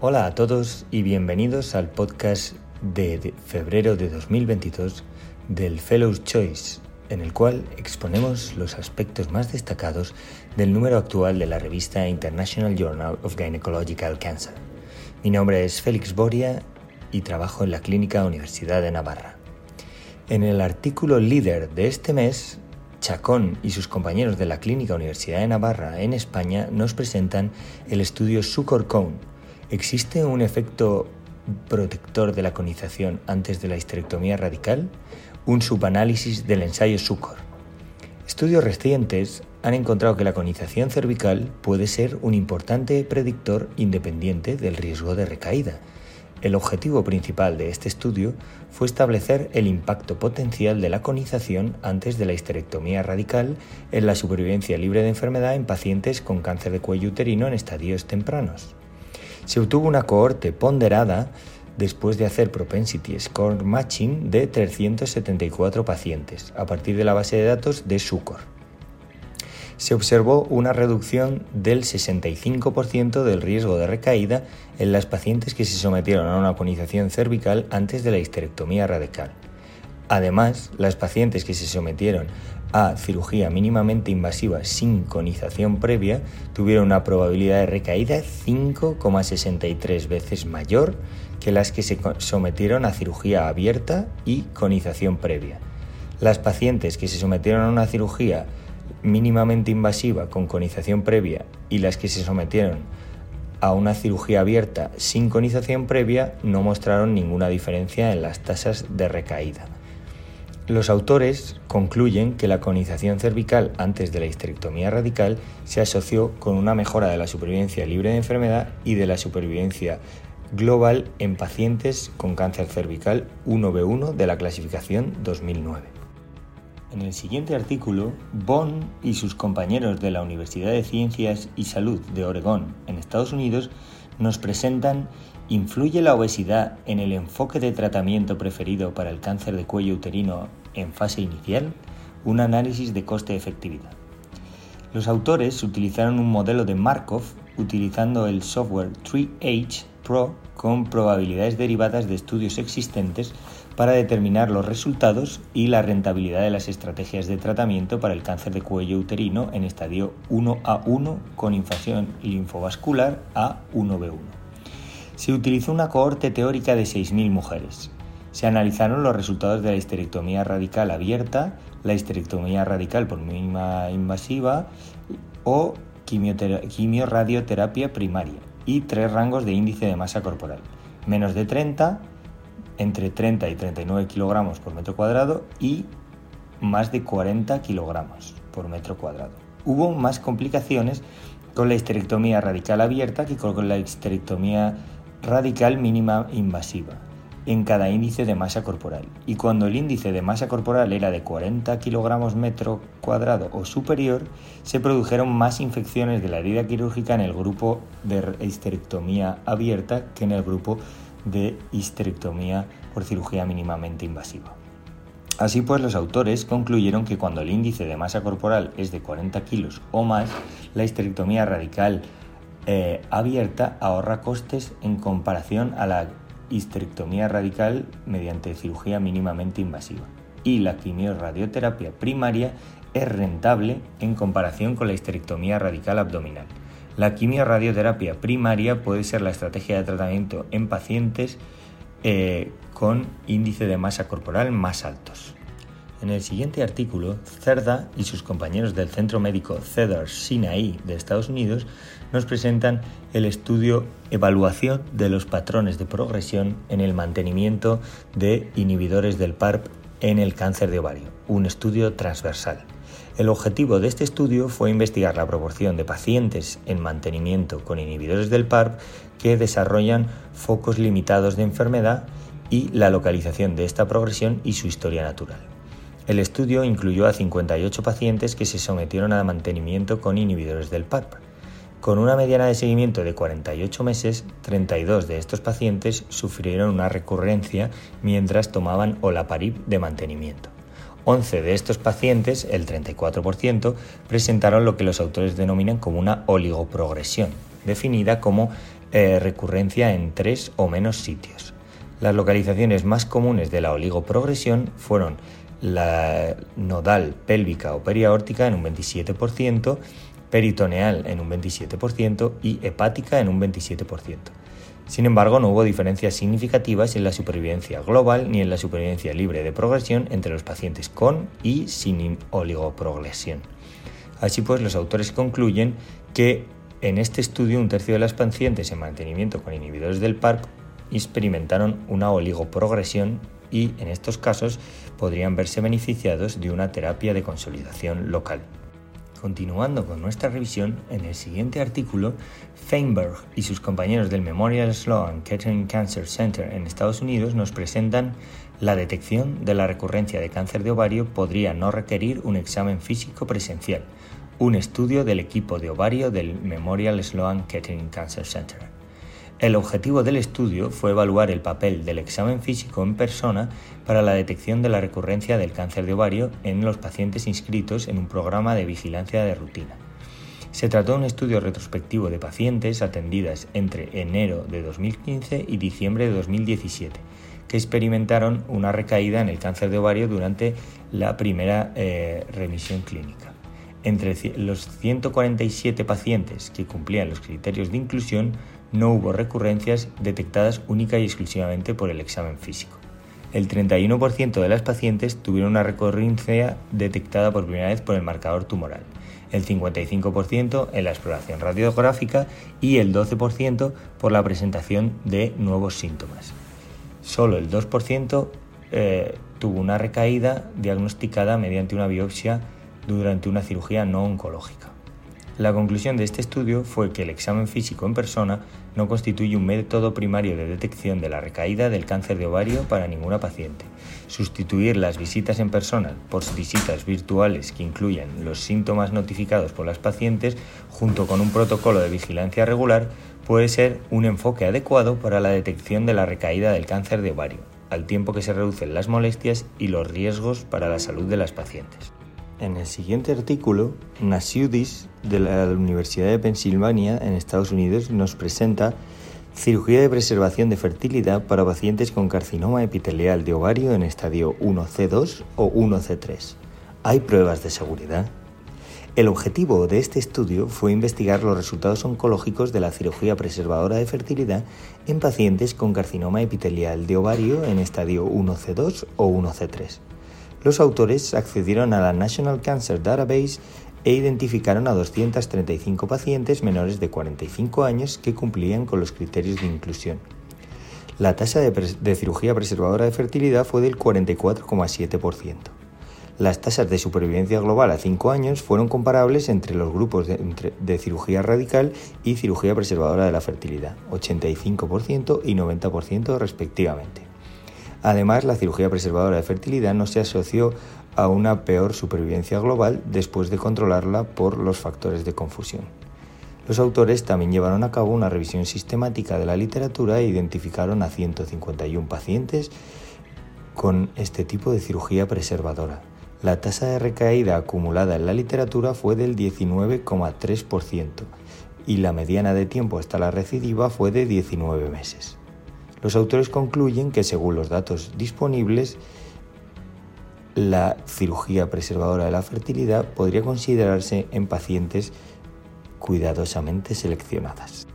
Hola a todos y bienvenidos al podcast de, febrero de 2022 del Fellow's Choice, en el cual exponemos los aspectos más destacados del número actual de la revista International Journal of Gynecological Cancer. Mi nombre es Félix Boria y trabajo en la Clínica Universidad de Navarra. En el artículo líder de este mes, Chacón y sus compañeros de la Clínica Universidad de Navarra en España nos presentan el estudio Sucor-Cone, ¿Existe un efecto protector de la conización antes de la histerectomía radical? Un subanálisis del ensayo SUCOR. Estudios recientes han encontrado que la conización cervical puede ser un importante predictor independiente del riesgo de recaída. El objetivo principal de este estudio fue establecer el impacto potencial de la conización antes de la histerectomía radical en la supervivencia libre de enfermedad en pacientes con cáncer de cuello uterino en estadios tempranos se obtuvo una cohorte ponderada después de hacer propensity score matching de 374 pacientes a partir de la base de datos de SUCOR. Se observó una reducción del 65% del riesgo de recaída en las pacientes que se sometieron a una conización cervical antes de la histerectomía radical. Además, las pacientes que se sometieron a cirugía mínimamente invasiva sin conización previa tuvieron una probabilidad de recaída 5,63 veces mayor que las que se sometieron a cirugía abierta y conización previa. Las pacientes que se sometieron a una cirugía mínimamente invasiva con conización previa y las que se sometieron a una cirugía abierta sin conización previa no mostraron ninguna diferencia en las tasas de recaída. Los autores concluyen que la conización cervical antes de la histerectomía radical se asoció con una mejora de la supervivencia libre de enfermedad y de la supervivencia global en pacientes con cáncer cervical 1B1 de la clasificación 2009. En el siguiente artículo, Bond y sus compañeros de la Universidad de Ciencias y Salud de Oregón, en Estados Unidos, nos presentan ¿Influye la obesidad en el enfoque de tratamiento preferido para el cáncer de cuello uterino en fase inicial? Un análisis de coste-efectividad. Los autores utilizaron un modelo de Markov utilizando el software 3H Pro con probabilidades derivadas de estudios existentes para determinar los resultados y la rentabilidad de las estrategias de tratamiento para el cáncer de cuello uterino en estadio 1A1 con infección linfovascular a 1B1 se utilizó una cohorte teórica de 6.000 mujeres. Se analizaron los resultados de la histerectomía radical abierta, la histerectomía radical por mínima invasiva o quimioradioterapia primaria y tres rangos de índice de masa corporal, menos de 30, entre 30 y 39 kilogramos por metro cuadrado y más de 40 kilogramos por metro cuadrado. Hubo más complicaciones con la histerectomía radical abierta que con la histerectomía radical mínima invasiva en cada índice de masa corporal. Y cuando el índice de masa corporal era de 40 kilogramos metro cuadrado o superior, se produjeron más infecciones de la herida quirúrgica en el grupo de histerectomía abierta que en el grupo de histerectomía por cirugía mínimamente invasiva. Así pues, los autores concluyeron que cuando el índice de masa corporal es de 40 kilos o más, la histerectomía radical eh, abierta ahorra costes en comparación a la histerectomía radical mediante cirugía mínimamente invasiva. Y la quimiorradioterapia primaria es rentable en comparación con la histerectomía radical abdominal. La quimiorradioterapia primaria puede ser la estrategia de tratamiento en pacientes eh, con índice de masa corporal más altos. En el siguiente artículo, Cerda y sus compañeros del Centro Médico Cedars Sinai de Estados Unidos nos presentan el estudio Evaluación de los patrones de progresión en el mantenimiento de inhibidores del PARP en el cáncer de ovario, un estudio transversal. El objetivo de este estudio fue investigar la proporción de pacientes en mantenimiento con inhibidores del PARP que desarrollan focos limitados de enfermedad y la localización de esta progresión y su historia natural. El estudio incluyó a 58 pacientes que se sometieron a mantenimiento con inhibidores del PARP. Con una mediana de seguimiento de 48 meses, 32 de estos pacientes sufrieron una recurrencia mientras tomaban olaparib de mantenimiento. 11 de estos pacientes, el 34%, presentaron lo que los autores denominan como una oligoprogresión, definida como eh, recurrencia en tres o menos sitios. Las localizaciones más comunes de la oligoprogresión fueron la nodal pélvica o periaórtica en un 27%, peritoneal en un 27% y hepática en un 27%. Sin embargo, no hubo diferencias significativas en la supervivencia global ni en la supervivencia libre de progresión entre los pacientes con y sin oligoprogresión. Así pues, los autores concluyen que en este estudio un tercio de las pacientes en mantenimiento con inhibidores del PARP experimentaron una oligoprogresión y en estos casos podrían verse beneficiados de una terapia de consolidación local. Continuando con nuestra revisión, en el siguiente artículo, Feinberg y sus compañeros del Memorial Sloan Kettering Cancer Center en Estados Unidos nos presentan la detección de la recurrencia de cáncer de ovario podría no requerir un examen físico presencial, un estudio del equipo de ovario del Memorial Sloan Kettering Cancer Center. El objetivo del estudio fue evaluar el papel del examen físico en persona para la detección de la recurrencia del cáncer de ovario en los pacientes inscritos en un programa de vigilancia de rutina. Se trató de un estudio retrospectivo de pacientes atendidas entre enero de 2015 y diciembre de 2017, que experimentaron una recaída en el cáncer de ovario durante la primera eh, remisión clínica. Entre los 147 pacientes que cumplían los criterios de inclusión, no hubo recurrencias detectadas única y exclusivamente por el examen físico. El 31% de las pacientes tuvieron una recurrencia detectada por primera vez por el marcador tumoral, el 55% en la exploración radiográfica y el 12% por la presentación de nuevos síntomas. Solo el 2% eh, tuvo una recaída diagnosticada mediante una biopsia durante una cirugía no oncológica. La conclusión de este estudio fue que el examen físico en persona no constituye un método primario de detección de la recaída del cáncer de ovario para ninguna paciente. Sustituir las visitas en persona por visitas virtuales que incluyan los síntomas notificados por las pacientes junto con un protocolo de vigilancia regular puede ser un enfoque adecuado para la detección de la recaída del cáncer de ovario, al tiempo que se reducen las molestias y los riesgos para la salud de las pacientes. En el siguiente artículo, Nasiudis de la Universidad de Pensilvania en Estados Unidos nos presenta cirugía de preservación de fertilidad para pacientes con carcinoma epitelial de ovario en estadio 1C2 o 1C3. ¿Hay pruebas de seguridad? El objetivo de este estudio fue investigar los resultados oncológicos de la cirugía preservadora de fertilidad en pacientes con carcinoma epitelial de ovario en estadio 1C2 o 1C3 los autores accedieron a la National Cancer Database e identificaron a 235 pacientes menores de 45 años que cumplían con los criterios de inclusión. La tasa de, cirugía preservadora de fertilidad fue del 44,7%. Las tasas de supervivencia global a 5 años fueron comparables entre los grupos de, cirugía radical y cirugía preservadora de la fertilidad, 85% y 90% respectivamente. Además, la cirugía preservadora de fertilidad no se asoció a una peor supervivencia global después de controlarla por los factores de confusión. Los autores también llevaron a cabo una revisión sistemática de la literatura e identificaron a 151 pacientes con este tipo de cirugía preservadora. La tasa de recaída acumulada en la literatura fue del 19,3% y la mediana de tiempo hasta la recidiva fue de 19 meses. Los autores concluyen que según los datos disponibles, la cirugía preservadora de la fertilidad podría considerarse en pacientes cuidadosamente seleccionadas.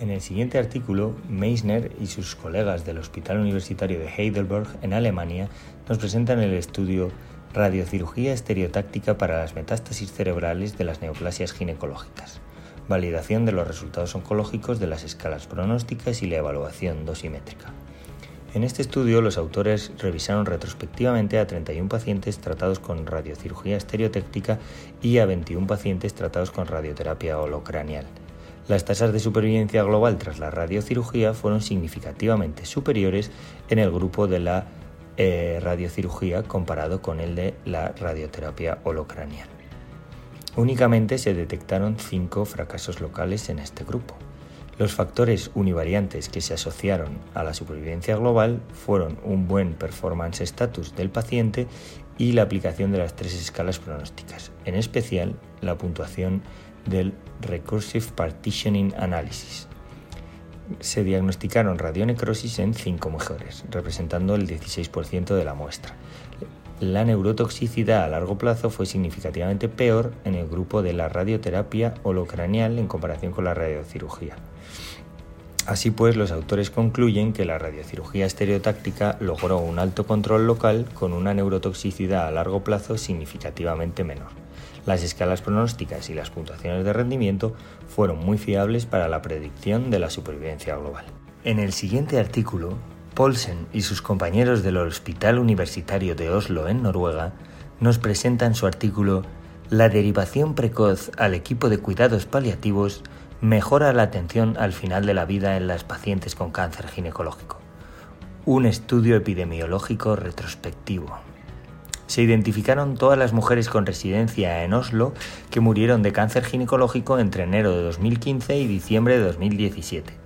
En el siguiente artículo, Meissner y sus colegas del Hospital Universitario de Heidelberg, en Alemania, nos presentan el estudio Radiocirugía estereotáctica para las metástasis cerebrales de las neoplasias ginecológicas validación de los resultados oncológicos de las escalas pronósticas y la evaluación dosimétrica. En este estudio, los autores revisaron retrospectivamente a 31 pacientes tratados con radiocirugía estereotéctica y a 21 pacientes tratados con radioterapia holocranial. Las tasas de supervivencia global tras la radiocirugía fueron significativamente superiores en el grupo de la eh, radiocirugía comparado con el de la radioterapia holocranial. Únicamente se detectaron cinco fracasos locales en este grupo. Los factores univariantes que se asociaron a la supervivencia global fueron un buen performance status del paciente y la aplicación de las tres escalas pronósticas, en especial la puntuación del Recursive Partitioning Analysis. se diagnosticaron radionecrosis en 5 mujeres, representando el 16% de la muestra. La neurotoxicidad a largo plazo fue significativamente peor en el grupo de la radioterapia holocranial en comparación con la radiocirugía. Así pues, los autores concluyen que la radiocirugía estereotáctica logró un alto control local con una neurotoxicidad a largo plazo significativamente menor. Las escalas pronósticas y las puntuaciones de rendimiento fueron muy fiables para la predicción de la supervivencia global. En el siguiente artículo, Paulsen y sus compañeros del Hospital Universitario de Oslo en Noruega nos presentan su artículo La derivación precoz al equipo de cuidados paliativos mejora la atención al final de la vida en las pacientes con cáncer ginecológico. Un estudio epidemiológico retrospectivo. Se identificaron todas las mujeres con residencia en Oslo que murieron de cáncer ginecológico entre enero de 2015 y diciembre de 2017.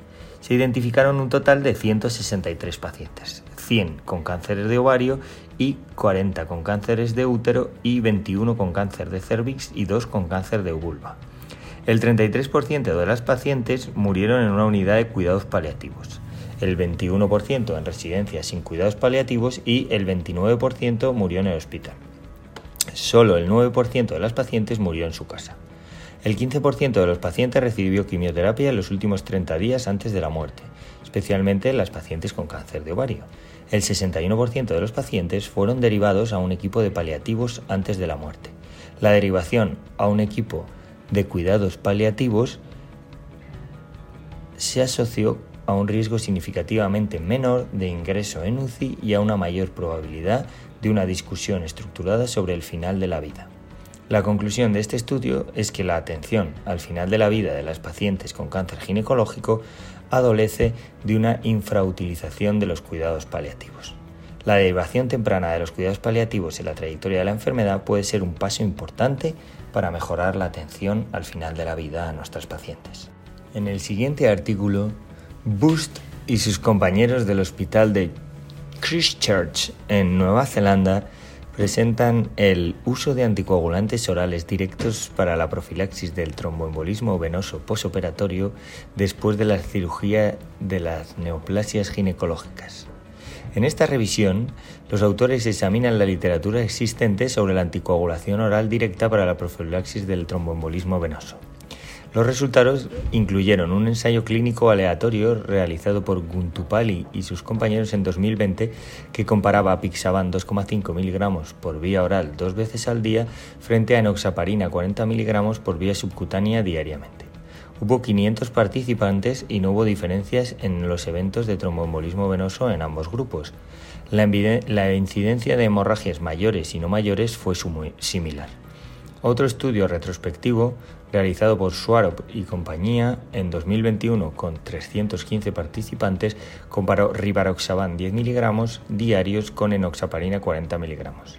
Se identificaron un total de 163 pacientes, 100 con cánceres de ovario y 40 con cánceres de útero y 21 con cáncer de cervix y 2 con cáncer de vulva. El 33% de las pacientes murieron en una unidad de cuidados paliativos, el 21% en residencias sin cuidados paliativos y el 29% murió en el hospital. Solo el 9% de las pacientes murió en su casa. El 15% de los pacientes recibió quimioterapia en los últimos 30 días antes de la muerte, especialmente las pacientes con cáncer de ovario. El 61% de los pacientes fueron derivados a un equipo de paliativos antes de la muerte. La derivación a un equipo de cuidados paliativos se asoció a un riesgo significativamente menor de ingreso en UCI y a una mayor probabilidad de una discusión estructurada sobre el final de la vida. La conclusión de este estudio es que la atención al final de la vida de las pacientes con cáncer ginecológico adolece de una infrautilización de los cuidados paliativos. La derivación temprana de los cuidados paliativos en la trayectoria de la enfermedad puede ser un paso importante para mejorar la atención al final de la vida a nuestras pacientes. En el siguiente artículo, Boost y sus compañeros del hospital de Christchurch en Nueva Zelanda presentan el uso de anticoagulantes orales directos para la profilaxis del tromboembolismo venoso posoperatorio después de la cirugía de las neoplasias ginecológicas. En esta revisión, los autores examinan la literatura existente sobre la anticoagulación oral directa para la profilaxis del tromboembolismo venoso. Los resultados incluyeron un ensayo clínico aleatorio realizado por Guntupali y sus compañeros en 2020 que comparaba Pixaban 2,5 miligramos por vía oral dos veces al día frente a enoxaparina 40 miligramos por vía subcutánea diariamente. Hubo 500 participantes y no hubo diferencias en los eventos de tromboembolismo venoso en ambos grupos. La, incidencia de hemorragias mayores y no mayores fue similar. Otro estudio retrospectivo, realizado por Swarop y compañía en 2021 con 315 participantes, comparó rivaroxaban 10 miligramos diarios con enoxaparina 40 miligramos.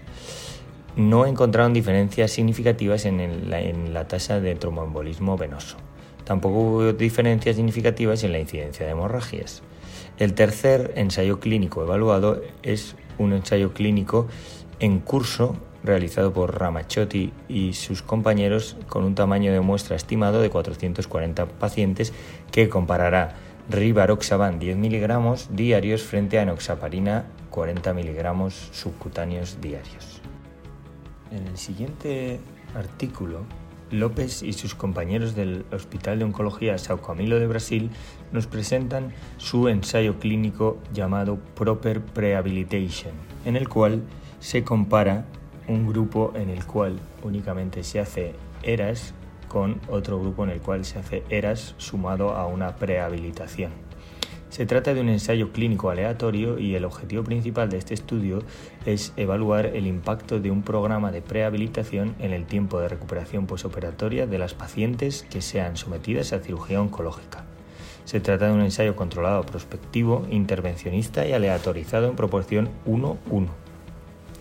No encontraron diferencias significativas en, en la tasa de tromboembolismo venoso. Tampoco hubo diferencias significativas en la incidencia de hemorragias. El tercer ensayo clínico evaluado es un ensayo clínico en curso realizado por Ramachotti y sus compañeros con un tamaño de muestra estimado de 440 pacientes que comparará rivaroxaban 10 miligramos diarios frente a enoxaparina 40 miligramos subcutáneos diarios. En el siguiente artículo López y sus compañeros del Hospital de Oncología Sao Camilo de Brasil nos presentan su ensayo clínico llamado Proper Prehabilitation, en el cual se compara un grupo en el cual únicamente se hace ERAS con otro grupo en el cual se hace ERAS sumado a una prehabilitación. Se trata de un ensayo clínico aleatorio y el objetivo principal de este estudio es evaluar el impacto de un programa de prehabilitación en el tiempo de recuperación posoperatoria de las pacientes que sean sometidas a cirugía oncológica. Se trata de un ensayo controlado prospectivo, intervencionista y aleatorizado en proporción 1-1,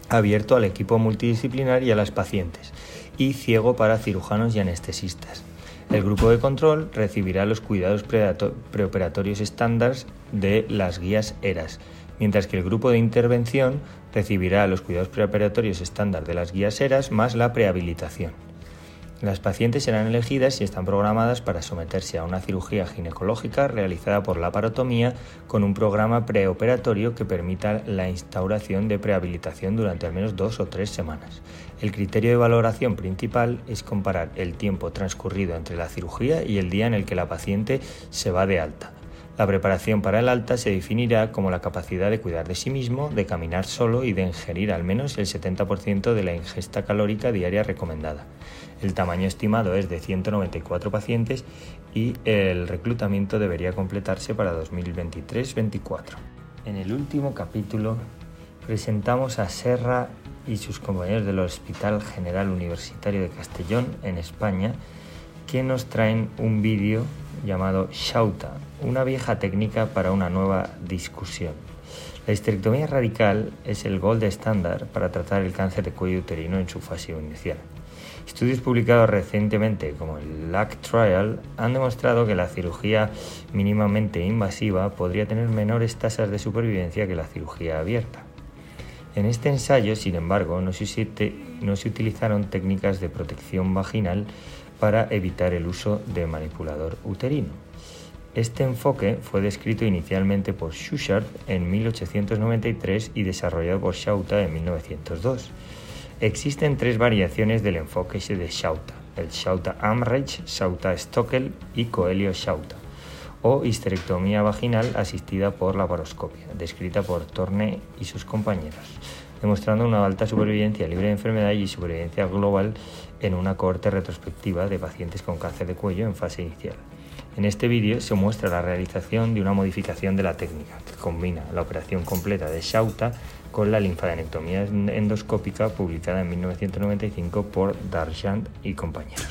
abierto al equipo multidisciplinar y a las pacientes, y ciego para cirujanos y anestesistas. El grupo de control recibirá los cuidados preoperatorios estándar de las guías ERAS, mientras que el grupo de intervención recibirá los cuidados preoperatorios estándar de las guías ERAS más la prehabilitación. Las pacientes serán elegidas y están programadas para someterse a una cirugía ginecológica realizada por la parotomía con un programa preoperatorio que permita la instauración de prehabilitación durante al menos dos o tres semanas. El criterio de valoración principal es comparar el tiempo transcurrido entre la cirugía y el día en el que la paciente se va de alta. La preparación para el alta se definirá como la capacidad de cuidar de sí mismo, de caminar solo y de ingerir al menos el 70% de la ingesta calórica diaria recomendada. El tamaño estimado es de 194 pacientes y el reclutamiento debería completarse para 2023-24. En el último capítulo presentamos a Serra y sus compañeros del Hospital General Universitario de Castellón en España que nos traen un vídeo llamado Shauta, una vieja técnica para una nueva discusión. La histerectomía radical es el gold estándar para tratar el cáncer de cuello uterino en su fase inicial. Estudios publicados recientemente, como el LAC Trial, han demostrado que la cirugía mínimamente invasiva podría tener menores tasas de supervivencia que la cirugía abierta. En este ensayo, sin embargo, no se, no se utilizaron técnicas de protección vaginal para evitar el uso de manipulador uterino. Este enfoque fue descrito inicialmente por Schuchard en 1893 y desarrollado por Schauta en 1902. Existen tres variaciones del enfoque de Schauta, el Schauta Amreich, Schauta Stockel y Coelho Schauta, o histerectomía vaginal asistida por laparoscopia, descrita por Torne y sus compañeros demostrando una alta supervivencia libre de enfermedad y supervivencia global en una cohorte retrospectiva de pacientes con cáncer de cuello en fase inicial. En este vídeo se muestra la realización de una modificación de la técnica que combina la operación completa de Shauta con la linfadenectomía endoscópica publicada en 1995 por Darjand y compañeros.